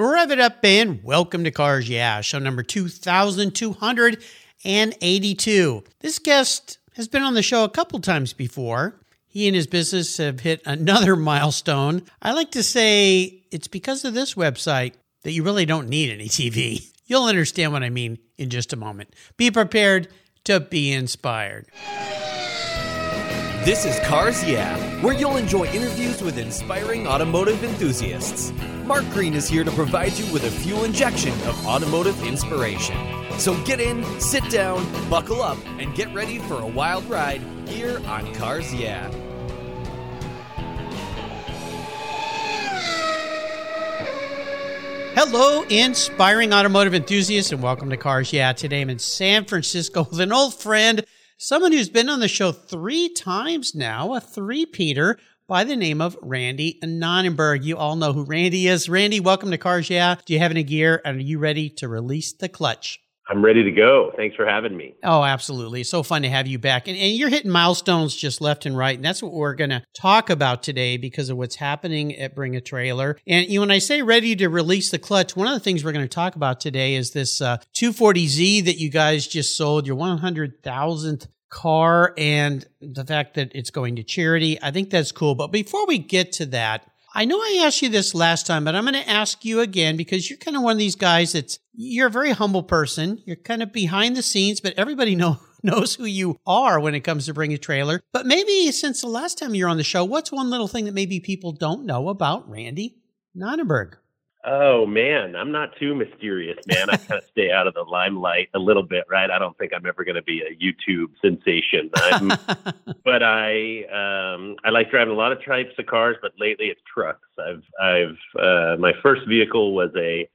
Rev it up, and welcome to Cars Yeah, show number 2282. This guest has been on the show a couple times before. He and his business have hit another milestone. I like to say it's because of this website that you really don't need any TV. You'll understand what I mean in just a moment. Be prepared to be inspired. This is Cars Yeah, where you'll enjoy interviews with inspiring automotive enthusiasts. Mark Green is here to provide you with a fuel injection of automotive inspiration. So get in, sit down, buckle up, and get ready for a wild ride here on Cars Yeah. Hello, inspiring automotive enthusiasts, and welcome to Cars Yeah. Today I'm in San Francisco with an old friend, someone who's been on the show three times now, a three-peater by the name of Randy Nonnenberg. You all know who Randy is. Randy, welcome to Cars Yeah. Do you have any gear? And are you ready to release the clutch? I'm ready to go. Thanks for having me. Oh, absolutely. So fun to have you back. And, and you're hitting milestones just left and right. And that's what we're going to talk about today because of what's happening at Bring a Trailer. And you know, when I say ready to release the clutch, one of the things we're going to talk about today is this uh, 240Z that you guys just sold, your 100,000th car, and the fact that it's going to charity. I think that's cool. But before we get to that, I know I asked you this last time, but I'm going to ask you again because you're kind of one of these guys that's you're a very humble person. You're kind of behind the scenes, but everybody know, knows who you are when it comes to bring a trailer. But maybe since the last time you're on the show, what's one little thing that maybe people don't know about Randy Nonnenberg? Oh man, I'm not too mysterious, man. I kind of stay out of the limelight a little bit, right? I don't think I'm ever going to be a YouTube sensation. I'm, but I um, I like driving a lot of types of cars, but lately it's trucks. I've I've uh, my first vehicle was a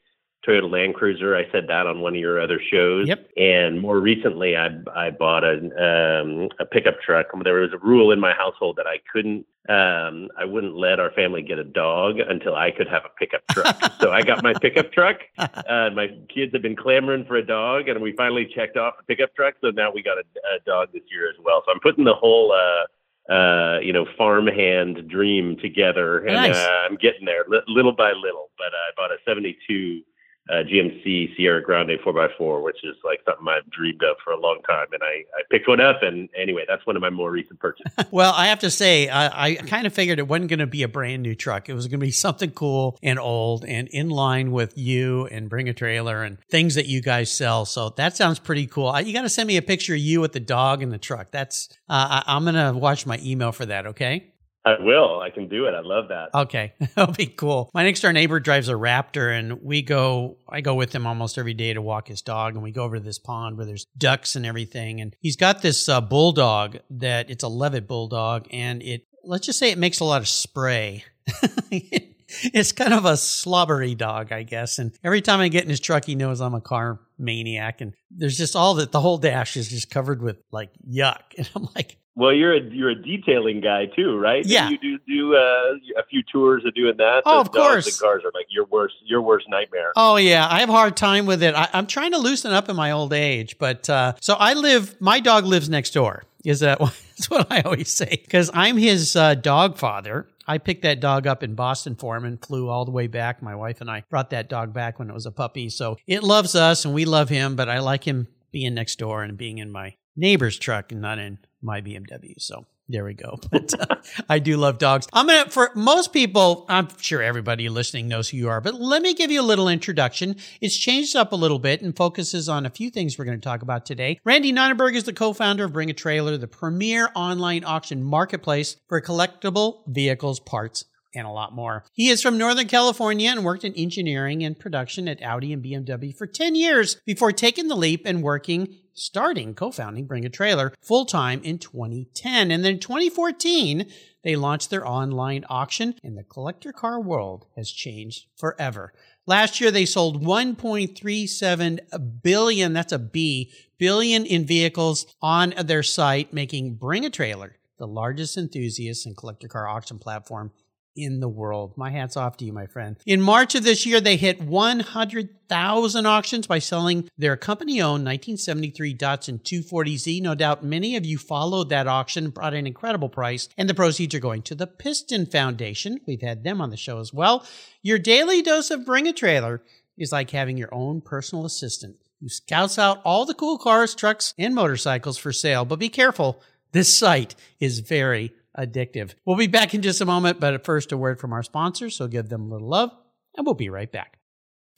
Toyota Land Cruiser. I said that on one of your other shows. Yep. And more recently, I I bought a um, a pickup truck. There was a rule in my household that I couldn't um, I wouldn't let our family get a dog until I could have a pickup truck. so I got my pickup truck. Uh, my kids have been clamoring for a dog, and we finally checked off the pickup truck. So now we got a, a dog this year as well. So I'm putting the whole. Uh, uh, you know, farmhand dream together, and Nice. uh, I'm getting there li- little by little. But I bought a '72 uh, GMC Sierra Grande 4x4, which is like something I've dreamed of for a long time. And I, I picked one up. And anyway, that's one of my more recent purchases. Well, I have to say, I, I kind of figured it wasn't going to be a brand new truck. It was going to be something cool and old and in line with you and Bring a Trailer and things that you guys sell. So that sounds pretty cool. I, you got to send me a picture of you with the dog and the truck. That's uh, I, I'm going to watch my email for that. Okay. I will. I can do it. I love that. Okay, that'll be cool. My next door neighbor drives a Raptor, and we go. I go with him almost every day to walk his dog, and we go over to this pond where there's ducks and everything. And he's got this uh, bulldog that it's a Leavitt bulldog, and it let's just say it makes a lot of spray. it's kind of a slobbery dog, I guess. And every time I get in his truck, he knows I'm a car maniac, and there's just all that. The whole dash is just covered with like yuck, and I'm like. Well, you're a you're a detailing guy too, right? Yeah. You do do uh, a few tours of doing that. Oh, of dogs course. And cars are like your worst your worst nightmare. Oh yeah, I have a hard time with it. I, I'm trying to loosen up in my old age, but uh, so I live. My dog lives next door. Is that that's what I always say? Because I'm his uh, dog father. I picked that dog up in Boston for him and flew all the way back. My wife and I brought that dog back when it was a puppy. So it loves us and we love him, but I like him being next door and being in my neighbor's truck and not in my BMW. So there we go. But uh, I do love dogs. I'm gonna for most people, I'm sure everybody listening knows who you are, but let me give you a little introduction. It's changed up a little bit and focuses on a few things we're going to talk about today. Randy Nonnenberg is the co-founder of Bring a Trailer, the premier online auction marketplace for collectible vehicles, parts, and a lot more. He is from Northern California and worked in engineering and production at Audi and BMW for 10 years before taking the leap and working, starting, co founding Bring a Trailer full time in 2010. And then 2014, they launched their online auction, and the collector car world has changed forever. Last year, they sold 1.37 billion, that's a B, billion in vehicles on their site, making Bring a Trailer the largest enthusiast and collector car auction platform in the world. My hat's off to you, my friend. In March of this year, they hit 100,000 auctions by selling their company owned 1973 Datsun 240Z. No doubt many of you followed that auction, brought an incredible price, and the proceeds are going to the Piston Foundation. We've had them on the show as well. Your daily dose of Bring a Trailer is like having your own personal assistant who scouts out all the cool cars, trucks, and motorcycles for sale. But be careful, this site is very addictive. We'll be back in just a moment, but first, a word from our sponsors, so give them a little love, and we'll be right back.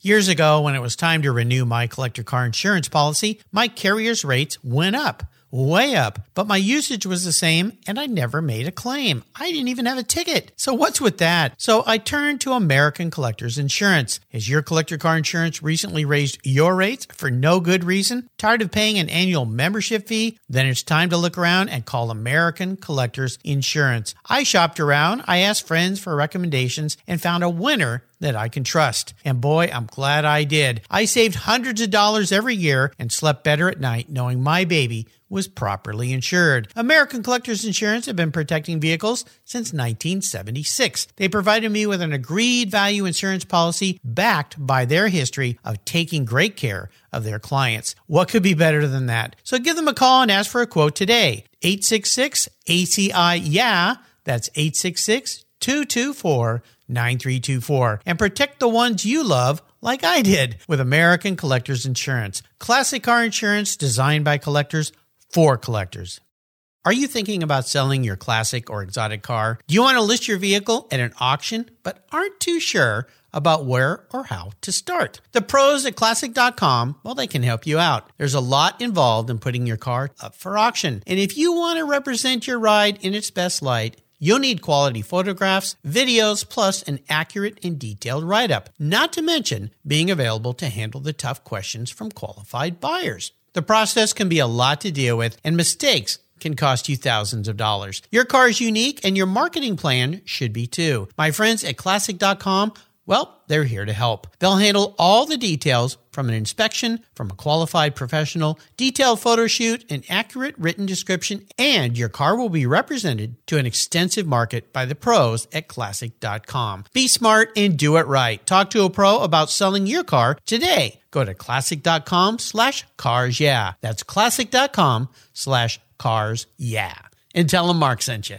Years ago, when it was time to renew my collector car insurance policy, my carrier's rates went up way up, but my usage was the same and I never made a claim. I didn't even have a ticket. So what's with that? So I turned to American Collectors Insurance. Has your collector car insurance recently raised your rates for no good reason? Tired of paying an annual membership fee? Then it's time to look around and call American Collectors Insurance. I shopped around, I asked friends for recommendations and found a winner that I can trust. And boy, I'm glad I did. I saved hundreds of dollars every year and slept better at night knowing my baby was properly insured. American Collectors Insurance have been protecting vehicles since 1976. They provided me with an agreed value insurance policy backed by their history of taking great care of their clients. What could be better than that? So give them a call and ask for a quote today. 866 ACI Yeah. That's 866 224 9324 and protect the ones you love like I did with American Collectors Insurance. Classic car insurance designed by collectors for collectors. Are you thinking about selling your classic or exotic car? Do you want to list your vehicle at an auction but aren't too sure about where or how to start? The pros at classic.com, well, they can help you out. There's a lot involved in putting your car up for auction. And if you want to represent your ride in its best light, You'll need quality photographs, videos, plus an accurate and detailed write up, not to mention being available to handle the tough questions from qualified buyers. The process can be a lot to deal with, and mistakes can cost you thousands of dollars. Your car is unique, and your marketing plan should be too. My friends at Classic.com well, they're here to help. They'll handle all the details from an inspection from a qualified professional, detailed photo shoot, an accurate written description, and your car will be represented to an extensive market by the pros at classic.com. Be smart and do it right. Talk to a pro about selling your car today. Go to classic.com slash cars yeah. That's classic.com slash cars yeah. And tell them Mark sent you.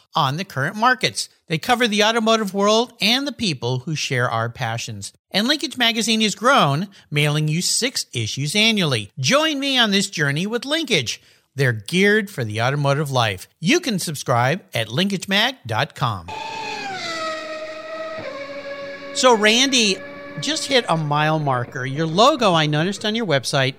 on the current markets. They cover the automotive world and the people who share our passions. And Linkage Magazine has grown, mailing you six issues annually. Join me on this journey with Linkage. They're geared for the automotive life. You can subscribe at linkagemag.com. So, Randy just hit a mile marker. Your logo, I noticed on your website,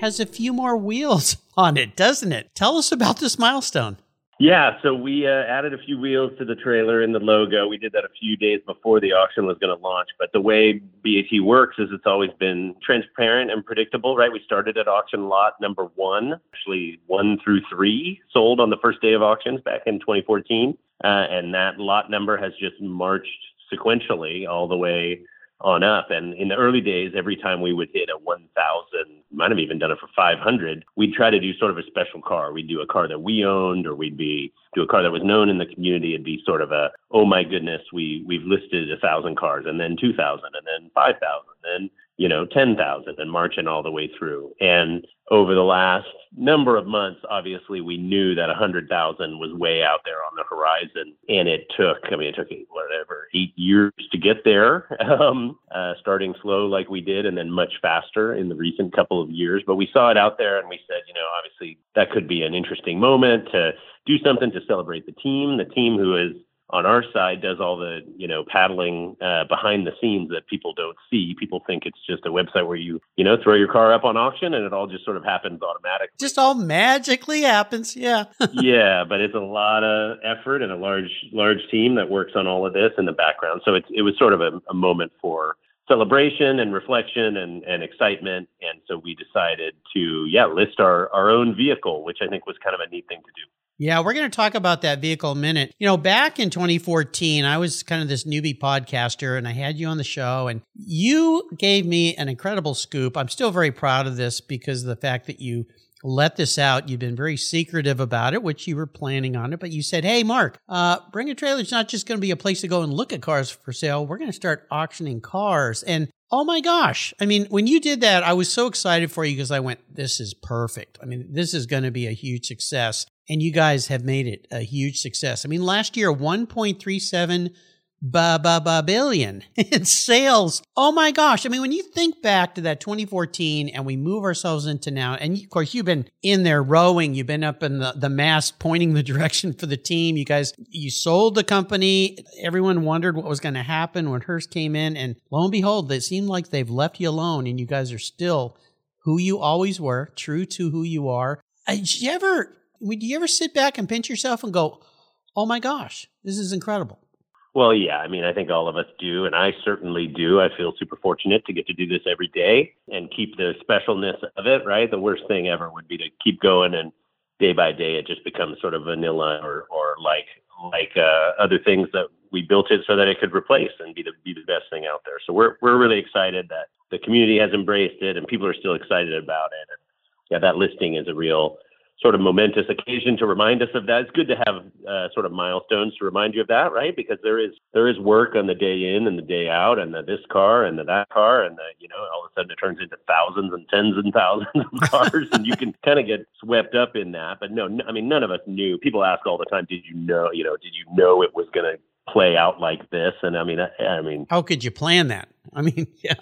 has a few more wheels on it, doesn't it? Tell us about this milestone. Yeah, so we uh, added a few wheels to the trailer and the logo. We did that a few days before the auction was going to launch. But the way BAT works is it's always been transparent and predictable, right? We started at auction lot number one, actually one through three sold on the first day of auctions back in 2014. Uh, and that lot number has just marched sequentially all the way on up. And in the early days, every time we would hit a 1,000, might have even done it for 500, we'd try to do sort of a special car. We'd do a car that we owned, or we'd be do a car that was known in the community. It'd be sort of a, oh my goodness, we we've listed a thousand cars, and then 2,000, and then 5,000, and you know, 10,000 and marching all the way through. And over the last number of months, obviously, we knew that 100,000 was way out there on the horizon. And it took, I mean, it took whatever, eight years to get there, um, uh, starting slow like we did, and then much faster in the recent couple of years. But we saw it out there and we said, you know, obviously, that could be an interesting moment to do something to celebrate the team, the team who is on our side does all the you know paddling uh, behind the scenes that people don't see. People think it's just a website where you you know throw your car up on auction and it all just sort of happens automatically. Just all magically happens, yeah. yeah, but it's a lot of effort and a large large team that works on all of this in the background. So it's it was sort of a, a moment for celebration and reflection and, and excitement. And so we decided to, yeah, list our, our own vehicle, which I think was kind of a neat thing to do. Yeah, we're going to talk about that vehicle a minute. You know, back in 2014, I was kind of this newbie podcaster and I had you on the show and you gave me an incredible scoop. I'm still very proud of this because of the fact that you let this out. You've been very secretive about it, which you were planning on it, but you said, Hey, Mark, uh, Bring a Trailer is not just going to be a place to go and look at cars for sale. We're going to start auctioning cars. And oh my gosh. I mean, when you did that, I was so excited for you because I went, this is perfect. I mean, this is going to be a huge success. And you guys have made it a huge success. I mean, last year, 1.37 billion in sales. Oh my gosh. I mean, when you think back to that 2014 and we move ourselves into now, and of course you've been in there rowing, you've been up in the, the mast pointing the direction for the team. You guys, you sold the company. Everyone wondered what was going to happen when Hearst came in. And lo and behold, it seemed like they've left you alone and you guys are still who you always were, true to who you are. Uh, did you ever, would you ever sit back and pinch yourself and go, oh my gosh, this is incredible? Well, yeah, I mean, I think all of us do, and I certainly do. I feel super fortunate to get to do this every day and keep the specialness of it, right? The worst thing ever would be to keep going and day by day it just becomes sort of vanilla or or like like uh, other things that we built it so that it could replace and be the be the best thing out there. So we're we're really excited that the community has embraced it and people are still excited about it. And yeah, that listing is a real sort of momentous occasion to remind us of that. It's good to have uh, sort of milestones to remind you of that, right? Because there is there is work on the day in and the day out, and the this car and the that car, and the, you know all of a sudden it turns into thousands and tens and thousands of cars, and you can kind of get swept up in that. But no, I mean none of us knew. People ask all the time, "Did you know? You know, did you know it was going to play out like this. And I mean, I, I, mean, how could you plan that? I mean, yeah,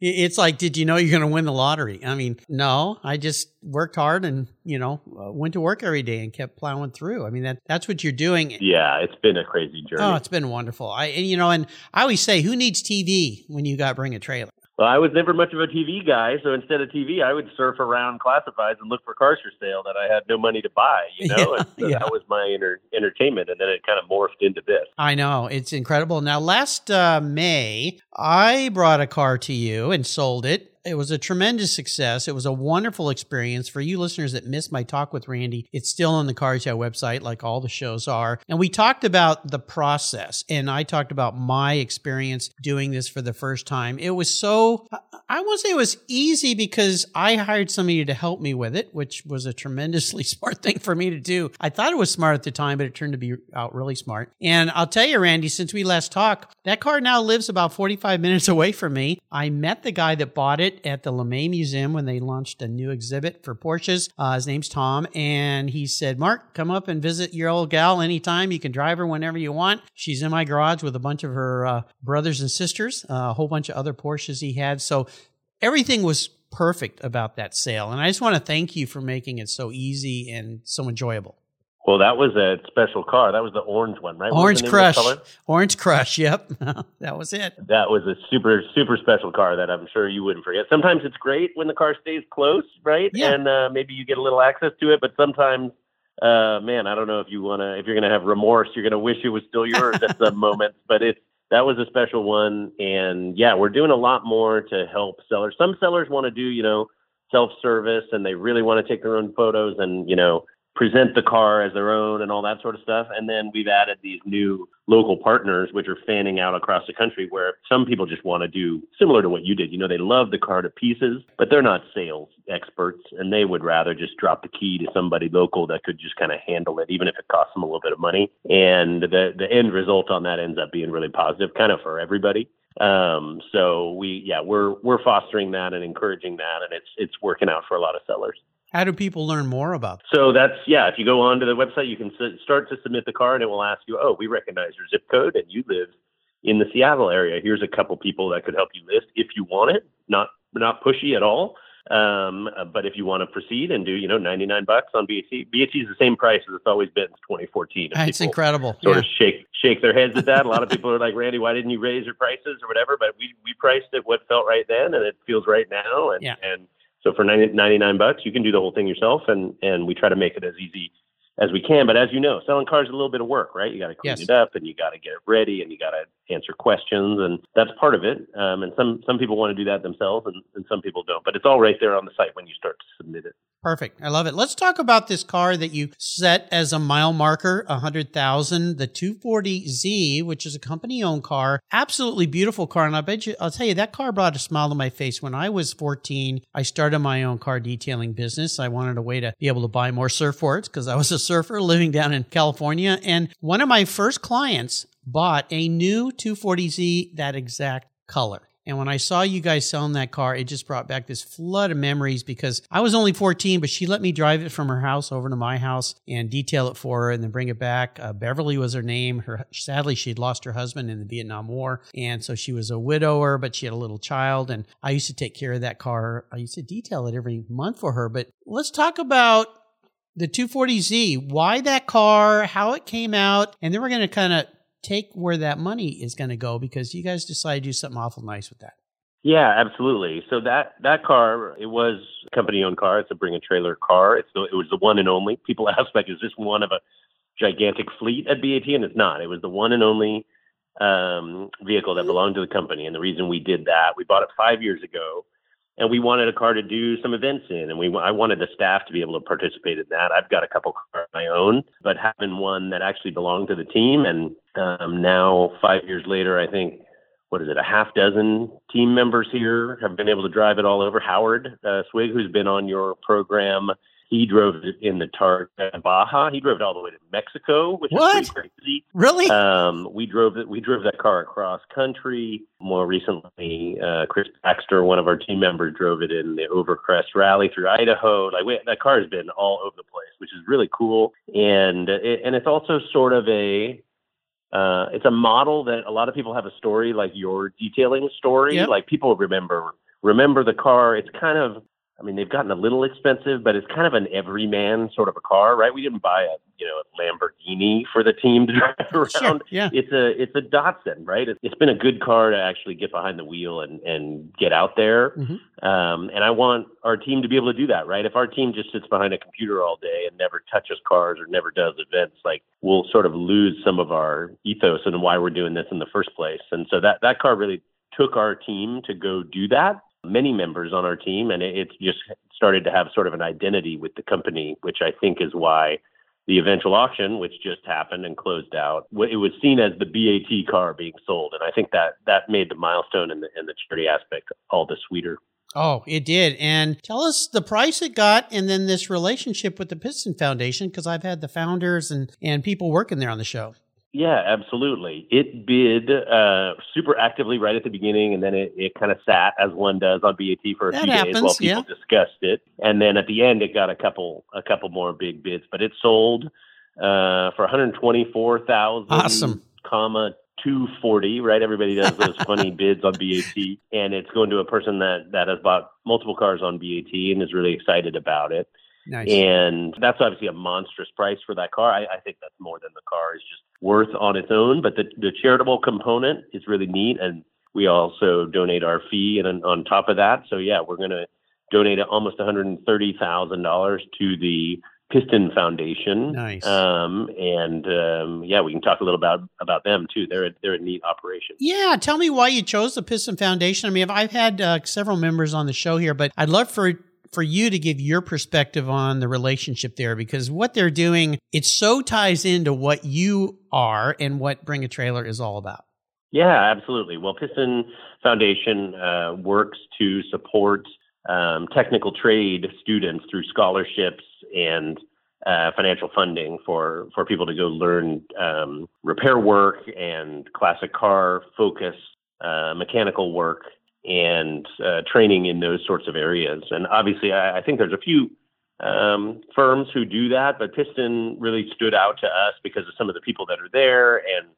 it's like, did you know you're going to win the lottery? I mean, no, I just worked hard and, you know, uh, went to work every day and kept plowing through. I mean, that that's what you're doing. Yeah. It's been a crazy journey. Oh, it's been wonderful. I, and, you know, and I always say, who needs TV when you got bring a trailer? Well, I was never much of a TV guy, so instead of TV, I would surf around classifieds and look for cars for sale that I had no money to buy. You know, yeah, so yeah. that was my inter- entertainment, and then it kind of morphed into this. I know it's incredible. Now, last uh, May, I brought a car to you and sold it it was a tremendous success. It was a wonderful experience for you listeners that missed my talk with Randy. It's still on the Cars Yeah website, like all the shows are. And we talked about the process, and I talked about my experience doing this for the first time. It was so, I won't say it was easy because I hired somebody to help me with it, which was a tremendously smart thing for me to do. I thought it was smart at the time, but it turned to be out really smart. And I'll tell you, Randy, since we last talked, that car now lives about 45 minutes away from me. I met the guy that bought it it at the LeMay Museum when they launched a new exhibit for Porsches. Uh, his name's Tom, and he said, Mark, come up and visit your old gal anytime. You can drive her whenever you want. She's in my garage with a bunch of her uh, brothers and sisters, uh, a whole bunch of other Porsches he had. So everything was perfect about that sale. And I just want to thank you for making it so easy and so enjoyable. Well, that was a special car. That was the orange one, right? Orange Crush. Orange Crush. Yep, that was it. That was a super super special car that I'm sure you wouldn't forget. Sometimes it's great when the car stays close, right? Yeah. And uh, maybe you get a little access to it, but sometimes, uh, man, I don't know if you want to. If you're going to have remorse, you're going to wish it was still yours at some moments. But it's that was a special one, and yeah, we're doing a lot more to help sellers. Some sellers want to do, you know, self service, and they really want to take their own photos, and you know present the car as their own and all that sort of stuff. And then we've added these new local partners, which are fanning out across the country, where some people just want to do similar to what you did. You know, they love the car to pieces, but they're not sales experts, and they would rather just drop the key to somebody local that could just kind of handle it, even if it costs them a little bit of money. And the the end result on that ends up being really positive, kind of for everybody. Um, so we, yeah, we're we're fostering that and encouraging that, and it's it's working out for a lot of sellers. How do people learn more about So that's, yeah, if you go onto the website, you can start to submit the card and it will ask you, oh, we recognize your zip code and you live in the Seattle area. Here's a couple people that could help you list if you want it. Not, not pushy at all. Um, but if you want to proceed and do, you know, 99 bucks on BAT, BAT is the same price as it's always been since 2014. It's incredible. Sort yeah. of shake, shake their heads at that. a lot of people are like, Randy, why didn't you raise your prices or whatever? But we, we priced it what felt right then and it feels right now. And, yeah. and, so for 90, 99 bucks, you can do the whole thing yourself, and and we try to make it as easy as we can. But as you know, selling cars is a little bit of work, right? You got to clean yes. it up, and you got to get it ready, and you got to answer questions, and that's part of it. Um, and some some people want to do that themselves, and, and some people don't. But it's all right there on the site when you start to submit it. Perfect. I love it. Let's talk about this car that you set as a mile marker, 100,000, the 240Z, which is a company owned car. Absolutely beautiful car. And I bet you, I'll tell you, that car brought a smile to my face. When I was 14, I started my own car detailing business. I wanted a way to be able to buy more surfboards because I was a surfer living down in California. And one of my first clients bought a new 240Z, that exact color. And when I saw you guys selling that car, it just brought back this flood of memories because I was only 14, but she let me drive it from her house over to my house and detail it for her and then bring it back. Uh, Beverly was her name. Her sadly she'd lost her husband in the Vietnam War, and so she was a widower, but she had a little child. And I used to take care of that car. I used to detail it every month for her. But let's talk about the 240Z. Why that car? How it came out? And then we're going to kind of take where that money is going to go because you guys decided to do something awful nice with that. Yeah, absolutely. So that that car, it was a company-owned car. It's a bring a trailer car. It's the, it was the one and only. People ask like, is this one of a gigantic fleet at BAT? And it's not. It was the one and only um, vehicle that belonged to the company. And the reason we did that, we bought it five years ago and we wanted a car to do some events in, and we I wanted the staff to be able to participate in that. I've got a couple cars of my own, but having one that actually belonged to the team, and um, now five years later, I think what is it, a half dozen team members here have been able to drive it all over. Howard uh, Swig, who's been on your program he drove it in the Targa Baja. He drove it all the way to Mexico, which what? is pretty crazy. Really? Um, we drove it. We drove that car across country. More recently, uh, Chris Baxter, one of our team members, drove it in the Overcrest Rally through Idaho. Like we, that car has been all over the place, which is really cool. And it, and it's also sort of a uh, it's a model that a lot of people have a story like your detailing story. Yep. Like people remember remember the car. It's kind of I mean, they've gotten a little expensive, but it's kind of an everyman sort of a car, right? We didn't buy a you know a Lamborghini for the team to drive around. Sure, yeah. It's a it's a Datsun, right? It's, been a good car to actually get behind the wheel and and get out there. Mhm. Um, and I want our team to be able to do that, right? If our team just sits behind a computer all day and never touches cars or never does events, like we'll sort of lose some of our ethos and why we're doing this in the first place. And so that that car really took our team to go do that many members on our team, and it, just started to have sort of an identity with the company, which I think is why the eventual auction, which just happened and closed out, it was seen as the BAT car being sold, and I think that that made the milestone and the, and the charity aspect all the sweeter. Oh, it did. And tell us the price it got and then this relationship with the Piston Foundation because I've had the founders and, and people working there on the show. Yeah, absolutely. It bid uh, super actively right at the beginning, and then it, it kind of sat as one does on BAT for a That few days while people yeah. discussed it, and then at the end it got a couple a couple more big bids, but it sold uh, for one hundred twenty four thousand. Awesome. comma. 240 right everybody does those funny bids on BAT and it's going to a person that that has bought multiple cars on BAT and is really excited about it Nice. and that's obviously a monstrous price for that car. I, I think that's more than the car is just worth on its own. But the, the charitable component is really neat. And we also donate our fee and on, top of that. So, yeah, we're going to donate almost $130,000 to the Piston Foundation. Nice. Um, and um, yeah, we can talk a little about about them too. They're a, they're a neat operation. Yeah, tell me why you chose the Piston Foundation. I mean, I've had uh, several members on the show here, but I'd love for for you to give your perspective on the relationship there because what they're doing it so ties into what you are and what Bring a Trailer is all about. Yeah, absolutely. Well, Piston Foundation uh, works to support um, technical trade students through scholarships and uh, financial funding for, for people to go learn um, repair work and classic car focus, uh, mechanical work, and uh, training in those sorts of areas. And obviously, I, I think there's a few um, firms who do that, but Piston really stood out to us because of some of the people that are there and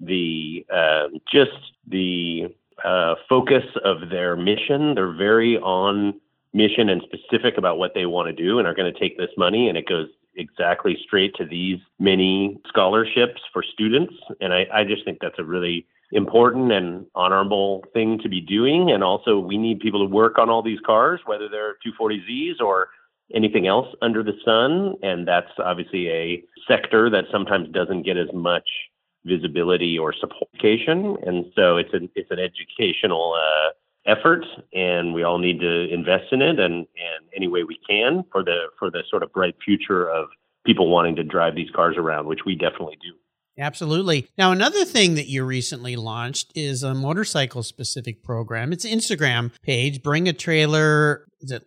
the uh, just the uh, focus of their mission. They're very on mission and specific about what they want to do, and are going to take this money, and it goes exactly straight to these many scholarships for students. And I, I just think that's a really important and honorable thing to be doing. And also, we need people to work on all these cars, whether they're 240Zs or anything else under the sun. And that's obviously a sector that sometimes doesn't get as much visibility or supportation. And so it's an it's an educational uh, effort, and we all need to invest in it and and any way we can for the for the sort of bright future of people wanting to drive these cars around, which we definitely do. Absolutely. Now, another thing that you recently launched is a motorcycle specific program. It's Instagram page. Bring a trailer. Is it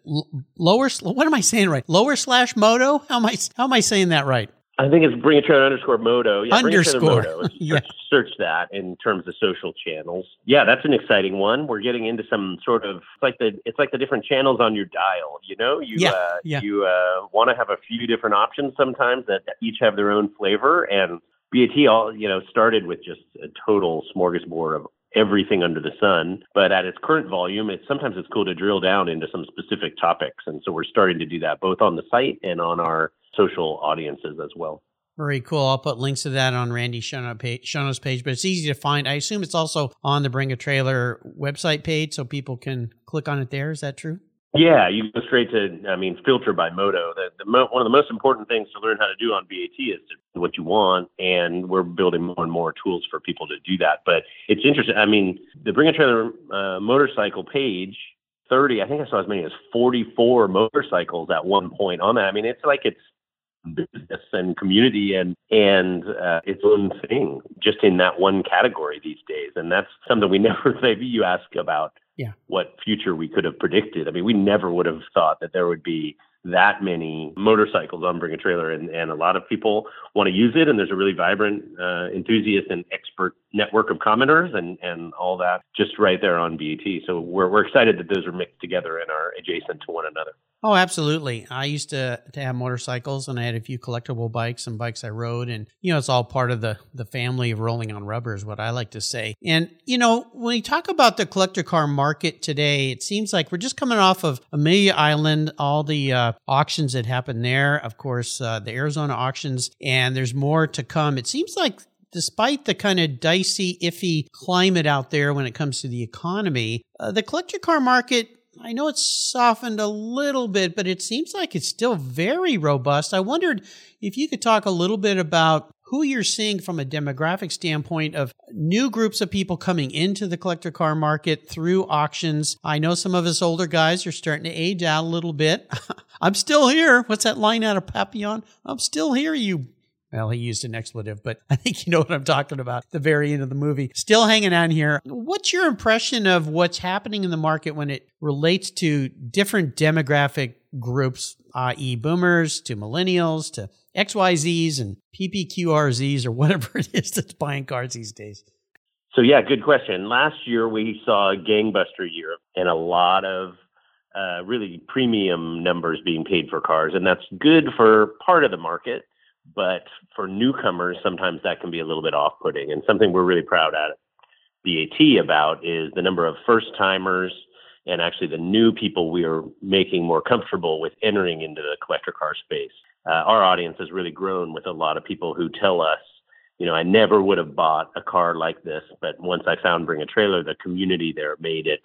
lower? What am I saying right? Lower slash moto. How am I? How am I saying that right? I think it's bring a trailer underscore moto. Yeah, underscore. Moto. Search, yeah. search that in terms of social channels. Yeah, that's an exciting one. We're getting into some sort of it's like the it's like the different channels on your dial. You know, you yeah, uh, yeah. you uh, want to have a few different options sometimes that each have their own flavor. And BAT all you know started with just a total smorgasbord of everything under the sun. But at its current volume, it's sometimes it's cool to drill down into some specific topics. And so we're starting to do that both on the site and on our social audiences as well. Very cool. I'll put links to that on show notes page, but it's easy to find. I assume it's also on the Bring a Trailer website page so people can click on it there. Is that true? Yeah, you go straight to, I mean, filter by moto. The, the mo- one of the most important things to learn how to do on BAT is to what you want, and we're building more and more tools for people to do that. But it's interesting. I mean, the Bring a Trailer uh, motorcycle page 30 i think i saw as many as 44 motorcycles at one point on that i mean it's like it's business and community and and uh, its own thing just in that one category these days and that's something we never maybe you ask about yeah what future we could have predicted i mean we never would have thought that there would be that many motorcycles on Bring a Trailer, and, and a lot of people want to use it. And there's a really vibrant uh, enthusiast and expert network of commenters and, and all that just right there on BAT. So we're, we're excited that those are mixed together and are adjacent to one another. Oh, absolutely. I used to, to have motorcycles and I had a few collectible bikes and bikes I rode. And, you know, it's all part of the, the family of rolling on rubber, is what I like to say. And, you know, when you talk about the collector car market today, it seems like we're just coming off of Amelia Island, all the uh, auctions that happened there, of course, uh, the Arizona auctions, and there's more to come. It seems like despite the kind of dicey, iffy climate out there when it comes to the economy, uh, the collector car market I know it's softened a little bit, but it seems like it's still very robust. I wondered if you could talk a little bit about who you're seeing from a demographic standpoint of new groups of people coming into the collector car market through auctions. I know some of us older guys are starting to age out a little bit. I'm still here. What's that line out of Papillon? I'm still here, you well, he used an expletive, but I think you know what I'm talking about. The very end of the movie. Still hanging on here. What's your impression of what's happening in the market when it relates to different demographic groups, i.e., boomers to millennials to XYZs and PPQRZs or whatever it is that's buying cars these days? So, yeah, good question. Last year we saw a gangbuster year and a lot of uh, really premium numbers being paid for cars. And that's good for part of the market but for newcomers, sometimes that can be a little bit off putting. And something we're really proud at BAT about is the number of first timers and actually the new people we are making more comfortable with entering into the collector car space. Uh, our audience has really grown with a lot of people who tell us, you know, I never would have bought a car like this, but once I found Bring a Trailer, the community there made it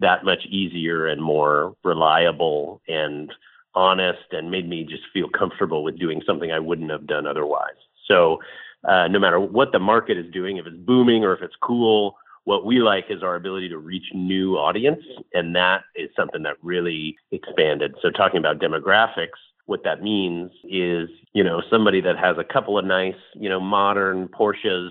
that much easier and more reliable and honest and made me just feel comfortable with doing something I wouldn't have done otherwise. So, uh, no matter what the market is doing, if it's booming or if it's cool, what we like is our ability to reach new audience, and that is something that really expanded. So, talking about demographics, what that means is, you know, somebody that has a couple of nice, you know, modern Porsches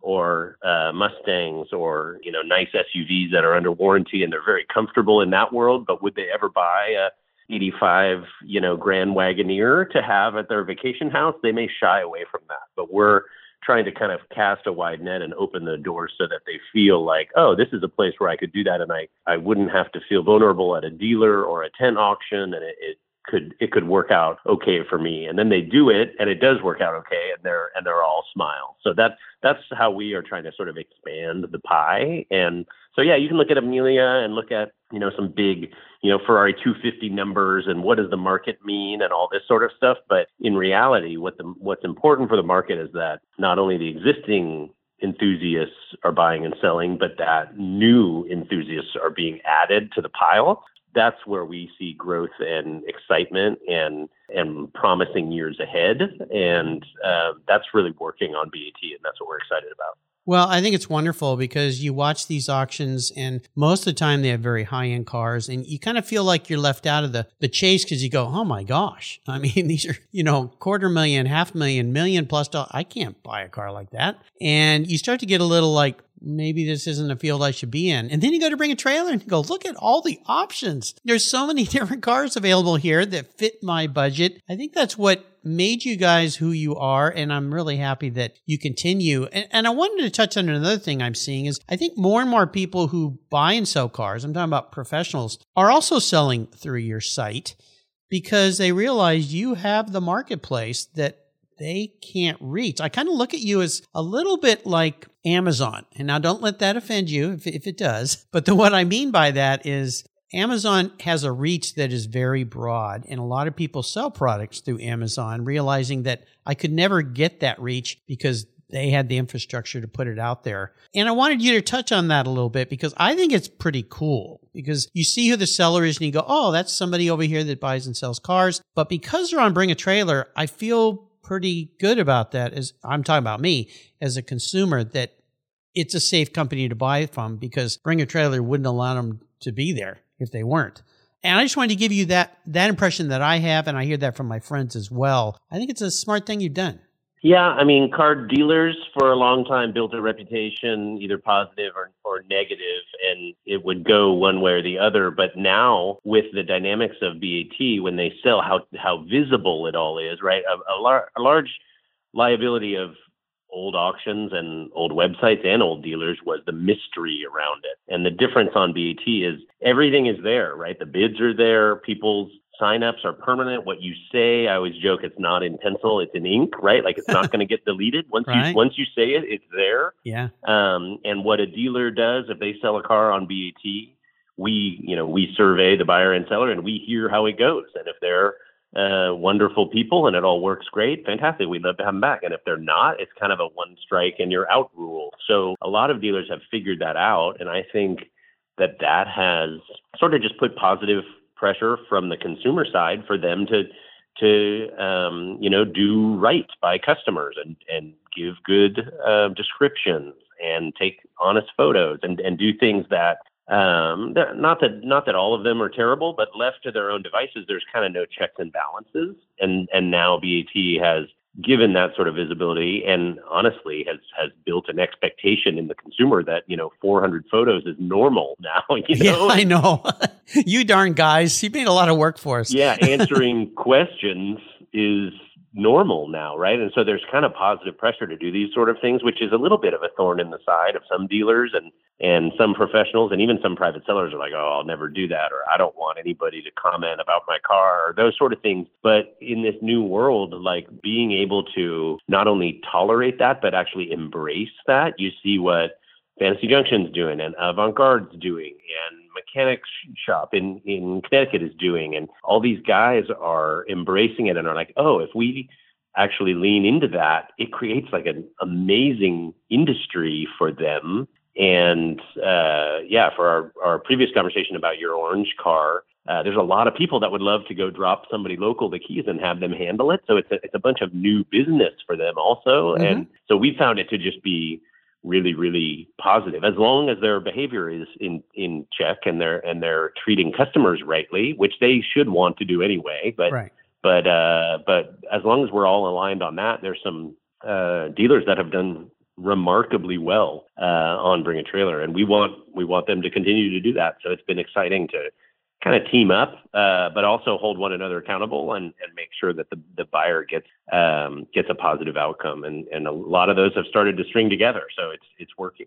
or uh, Mustangs or you know nice SUVs that are under warranty and they're very comfortable in that world. But would they ever buy a 85, you know, Grand Wagoneer to have at their vacation house, they may shy away from that. But we're trying to kind of cast a wide net and open the door so that they feel like, oh, this is a place where I could do that, and I I wouldn't have to feel vulnerable at a dealer or a tent auction, and it, it could it could work out okay for me. And then they do it and it does work out okay and they're and they're all smiles so that's that's how we are trying to sort of expand the pie. And so yeah you can look at amelia and look at you know some big you know ferrari 250 numbers and what does the market mean and all this sort of stuff. But in reality what the what's important for the market is that not only the existing enthusiasts are buying and selling but that new enthusiasts are being added to the pile that's where we see growth and excitement and and promising years ahead. And uh, that's really working on BAT, and that's what we're excited about. Well, I think it's wonderful because you watch these auctions and most of the time they have very high end cars and you kind of feel like you're left out of the, the chase because you go, oh my gosh. I mean, these are, you know, quarter million, half million, million plus dollars. I can't buy a car like that. And you start to get a little like, maybe this isn't a field I should be in. And then you go to bring a trailer and go, look at all the options. There's so many different cars available here that fit my budget. I think that's what made you guys who you are. And I'm really happy that you continue. And, and I wanted to touch on another thing I'm seeing is I think more and more people who buy and sell cars, I'm talking about professionals, are also selling through your site because they realize you have the marketplace that they can't reach. I kind of look at you as a little bit like Amazon. And now don't let that offend you if, if it does. But the, what I mean by that is Amazon has a reach that is very broad, and a lot of people sell products through Amazon, realizing that I could never get that reach because they had the infrastructure to put it out there. And I wanted you to touch on that a little bit because I think it's pretty cool because you see who the seller is and you go, oh, that's somebody over here that buys and sells cars. But because they're on Bring a Trailer, I feel pretty good about that as I'm talking about me as a consumer that it's a safe company to buy from because Bring a Trailer wouldn't allow them to be there if they weren't. And I just wanted to give you that that impression that I have, and I hear that from my friends as well. I think it's a smart thing you've done. Yeah, I mean, card dealers for a long time built a reputation, either positive or, or negative, and it would go one way or the other. But now, with the dynamics of BAT, when they sell, how how visible it all is, right? A, a, lar- a large liability of old auctions and old websites and old dealers was the mystery around it. And the difference on BAT is everything is there, right? The bids are there, people's signups are permanent. What you say, I always joke, it's not in pencil, it's in ink, right? Like it's not going to get deleted once right. you once you say it, it's there. Yeah. Um, and what a dealer does if they sell a car on BAT, we you know we survey the buyer and seller and we hear how it goes. And if they're uh, wonderful people and it all works great, fantastic. We'd love to have them back. And if they're not, it's kind of a one strike and you're out rule. So a lot of dealers have figured that out. And I think that that has sort of just put positive pressure from the consumer side for them to to um, you know do right by customers and and give good uh, descriptions and take honest photos and and do things that um, not that not that all of them are terrible, but left to their own devices, there's kind of no checks and balances. And and now BAT has given that sort of visibility and honestly has has built an expectation in the consumer that you know 400 photos is normal now you know? yeah i know you darn guys you made a lot of work for us yeah answering questions is normal now, right? And so there's kind of positive pressure to do these sort of things, which is a little bit of a thorn in the side of some dealers and and some professionals and even some private sellers are like, "Oh, I'll never do that," or "I don't want anybody to comment about my car," or those sort of things. But in this new world, like being able to not only tolerate that but actually embrace that, you see what Fantasy Junction's doing and Avant Garde's doing and Mechanics Shop in, in Connecticut is doing. And all these guys are embracing it and are like, oh, if we actually lean into that, it creates like an amazing industry for them. And uh, yeah, for our, our previous conversation about your orange car, uh, there's a lot of people that would love to go drop somebody local the keys and have them handle it. So it's a, it's a bunch of new business for them also. Mm-hmm. And so we found it to just be really really positive as long as their behavior is in in check and they're and they're treating customers rightly which they should want to do anyway but right. but uh but as long as we're all aligned on that there's some uh dealers that have done remarkably well uh on bring a trailer and we want we want them to continue to do that so it's been exciting to kind of team up, uh, but also hold one another accountable and, and make sure that the, the buyer gets um, gets a positive outcome. And, and a lot of those have started to string together, so it's it's working.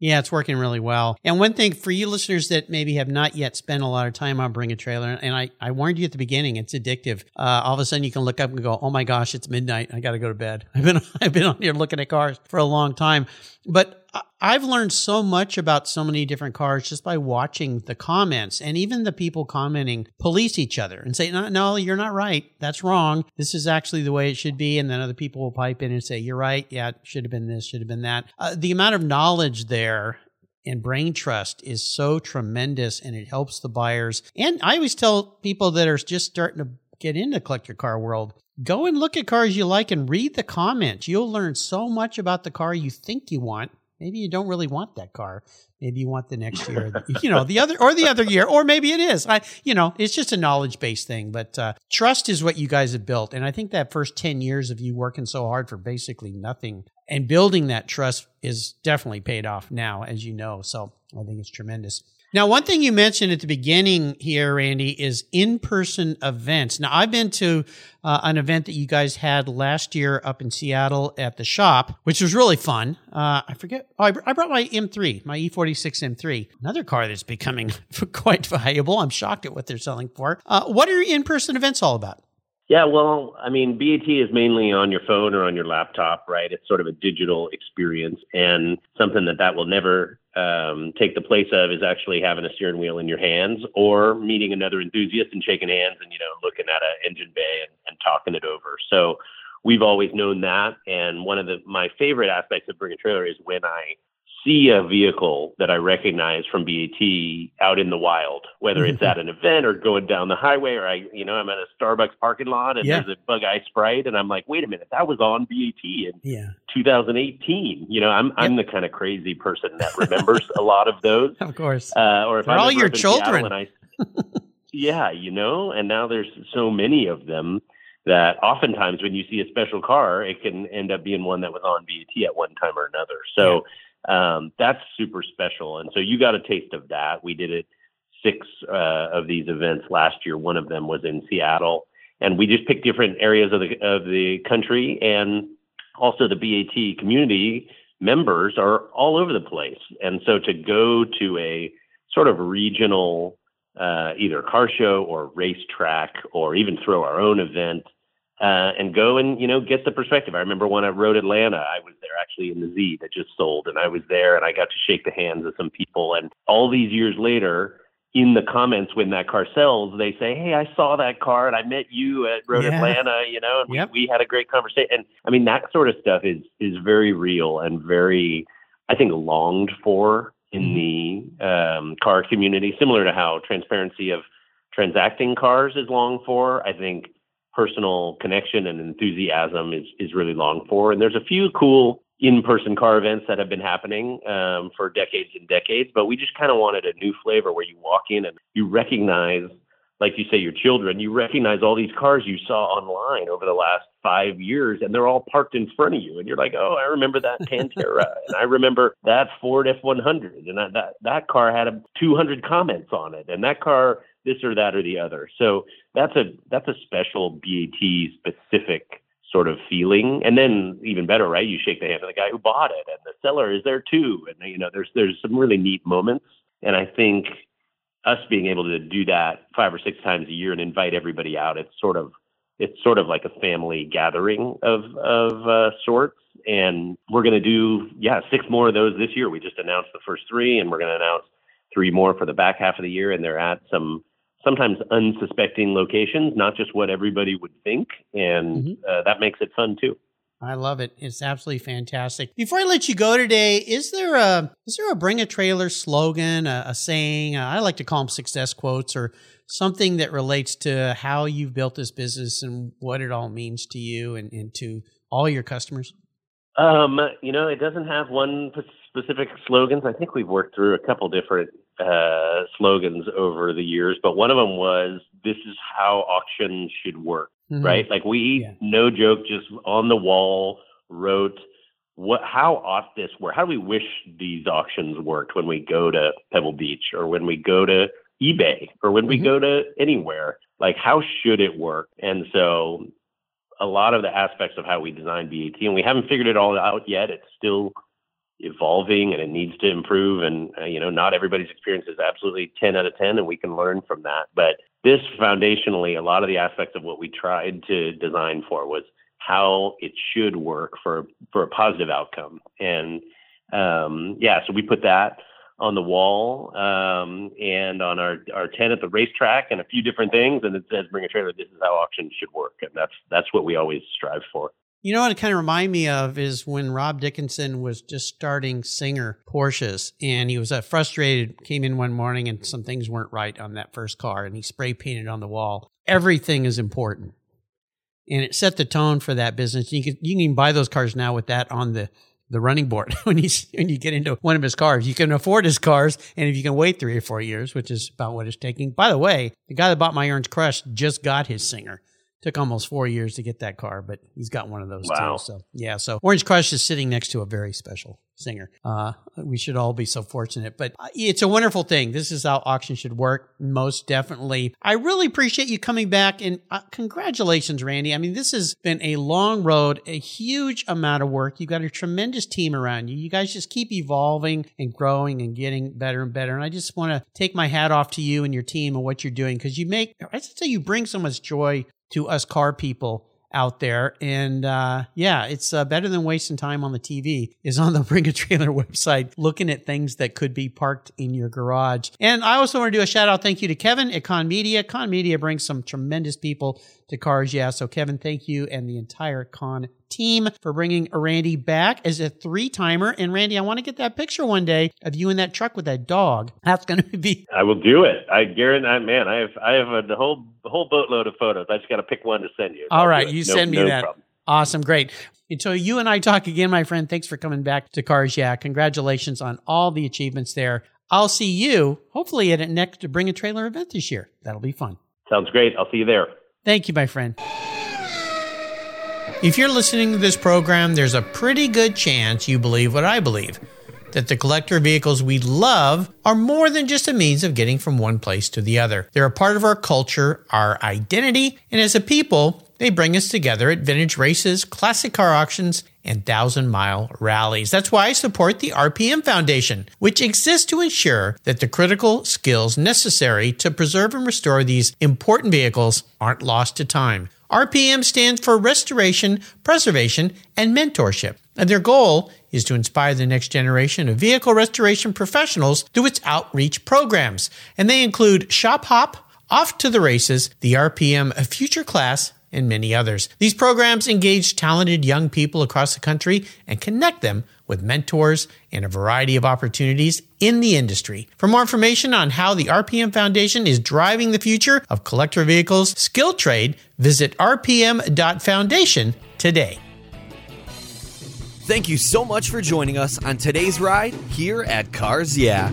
Yeah, it's working really well. And one thing for you listeners that maybe have not yet spent a lot of time on Bring a Trailer, and I, I warned you at the beginning, it's addictive. Uh, all of a sudden you can look up and go, oh my gosh, it's midnight. I got to go to bed. I've been, I've been on here looking at cars for a long time. But I've learned so much about so many different cars just by watching the comments and even the people commenting police each other and say, no, no, you're not right. That's wrong. This is actually the way it should be. And then other people will pipe in and say, you're right. Yeah, it should have been this, should have been that. Uh, the amount of knowledge there and brain trust is so tremendous and it helps the buyers. And I always tell people that are just starting to get into collector car world, go and look at cars you like and read the comments. You'll learn so much about the car you think you want. Maybe you don't really want that car. Maybe you want the next year, you know, the other or the other year, or maybe it is. I, you know, it's just a knowledge based thing. But uh, trust is what you guys have built, and I think that first ten years of you working so hard for basically nothing and building that trust is definitely paid off now, as you know. So I think it's tremendous. Now, one thing you mentioned at the beginning here, Randy, is in person events. Now, I've been to uh, an event that you guys had last year up in Seattle at the shop, which was really fun. Uh, I forget. Oh, I, I, brought my M3, my E46 M3, another car that's becoming quite valuable. I'm shocked at what they're selling for. Uh, what are in person events all about? Yeah, well, I mean, BAT is mainly on your phone or on your laptop, right? It's sort of a digital experience, and something that that will never um, take the place of is actually having a steering wheel in your hands or meeting another enthusiast and shaking hands and you know looking at an engine bay and, and talking it over. So we've always known that, and one of the my favorite aspects of Bring a Trailer is when I see a vehicle that I recognize from BAT out in the wild, whether it's at an event or going down the highway, or I, you know, I'm at a Starbucks parking lot and yeah. there's a Bug Eye Sprite, and I'm like, wait a minute, that was on BAT in yeah. 2018. You know, I'm yep. I'm the kind of crazy person that remembers a lot of those, of course. Uh, or if They're I'm all your children. I, yeah, you know, and now there's so many of them that oftentimes when you see a special car, it can end up being one that was on BAT at one time or another. So. Yeah um, that's super special. And so you got a taste of that. We did it six uh, of these events last year. One of them was in Seattle, and we just picked different areas of the of the country, and also the BAT community members are all over the place. And so to go to a sort of regional uh, either car show or racetrack or even throw our own event uh, and go and you know get the perspective. I remember when I Road Atlanta, I was there actually in the Z that just sold, and I was there and I got to shake the hands of some people. And all these years later, in the comments when that car sells, they say, "Hey, I saw that car and I met you at Road yeah. Atlanta," you know, and yep. we, we had a great conversation. And I mean, that sort of stuff is is very real and very, I think, longed for in mm-hmm. the um, car community. Similar to how transparency of transacting cars is longed for, I think personal connection and enthusiasm is is really long for. And there's a few cool in-person car events that have been happening um, for decades and decades, but we just kind of wanted a new flavor where you walk in and you recognize, like you say, your children. You recognize all these cars you saw online over the last five years, and they're all parked in front of you, and you're like, oh, I remember that Pantera, and I remember that Ford F100, and that that that car had a 200 comments on it, and that car this or that or the other. So that's a that's a special BAT specific sort of feeling. And then even better, right? You shake the hand of the guy who bought it, and the seller is there too. And you know, there's there's some really neat moments. And I think us being able to do that five or six times a year and invite everybody out, it's sort of it's sort of like a family gathering of of uh, sorts. And we're going to do yeah six more of those this year. We just announced the first three, and we're going to announce three more for the back half of the year. And they're at some sometimes unsuspecting locations, not just what everybody would think. And mm-hmm. uh, that makes it fun too. I love it. It's absolutely fantastic. Before I let you go today, is there a is there a bring a trailer slogan, a, a saying? Uh, I like to call them success quotes or something that relates to how you've built this business and what it all means to you and, and to all your customers. Um, you know, it doesn't have one specific slogans. I think we've worked through a couple different uh, slogans over the years, but one of them was "This is how auctions should work." Mm-hmm. Right? Like we, yeah. no joke, just on the wall wrote what how ought this work? How do we wish these auctions worked when we go to Pebble Beach or when we go to eBay or when we mm-hmm. go to anywhere? Like how should it work? And so a lot of the aspects of how we design BAT, and we haven't figured it all out yet. It's still evolving and it needs to improve. And, uh, you know, not everybody's experience is absolutely 10 out of 10, and we can learn from that. But this foundationally, a lot of the aspects of what we tried to design for was how it should work for, for a positive outcome. And um, yeah, so we put that on the wall um, and on our, our tent at the racetrack and a few different things. And it says, bring a trailer. This is how auctions should work. And that's, that's what we always strive for. You know what it kind of remind me of is when Rob Dickinson was just starting Singer Porsches and he was uh, frustrated, came in one morning and some things weren't right on that first car and he spray painted on the wall. Everything is important. And it set the tone for that business. You can, you can buy those cars now with that on the, the running board when you, when you get into one of his cars. You can afford his cars. And if you can wait three or four years, which is about what it's taking. By the way, the guy that bought my Orange Crush just got his Singer took almost four years to get that car, but he's got one of those Wow. too. So yeah, so Orange Crush is sitting next to a very special singer. Uh, we should all be so fortunate, but uh, it's a wonderful thing. This is how auction should work. Most definitely. I really appreciate you coming back and uh, congratulations, Randy. I mean, this has been a long road, a huge amount of work. You've got a tremendous team around you. You guys just keep evolving and growing and getting better and better. And I just want to take my hat off to you and your team and what you're doing because you make, I should say, you bring so much joy to us car people out there. And uh, yeah, it's uh, better than wasting time on the TV. Is on the Bring a Trailer website looking at things that could be parked in your garage. And I also want to do a shout out thank you to Kevin at Kahn Media. Kahn Media brings some tremendous people to cars. Yeah, so Kevin, thank you and the entire Kahn team for bringing Randy back as a three timer. And Randy, I want to get that picture one day of you in that truck with that dog. That's going to be I will do it. I guarantee, I- man, I have I have a whole whole boatload of photos. I just got to pick one to send you. All I'll right, you No- send me no that. problem. Awesome, great. Until you and I talk again, my friend, thanks for coming back to Cars Yeah. Congratulations on all the achievements there. I'll see you hopefully at a next to bring a trailer event this year. That'll be fun. Sounds great. I'll see you there. Thank you, my friend. If you're listening to this program, there's a pretty good chance you believe what I believe that the collector vehicles we love are more than just a means of getting from one place to the other. They're a part of our culture, our identity, and as a people, they bring us together at vintage races, classic car auctions, and thousand mile rallies. That's why I support the RPM Foundation, which exists to ensure that the critical skills necessary to preserve and restore these important vehicles aren't lost to time. RPM stands for Restoration, Preservation, and Mentorship. And their goal is to inspire the next generation of vehicle restoration professionals through its outreach programs. And they include Shop Hop, Off to the Races, the RPM Future Class, and many others. These programs engage talented young people across the country and connect them with mentors and a variety of opportunities in the industry. For more information on how the RPM Foundation is driving the future of collector vehicles skill trade, visit rpm.foundation today. Thank you so much for joining us on today's ride here at Cars Yeah.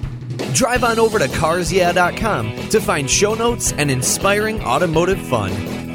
Drive on over to carsyeah.com to find show notes and inspiring automotive fun.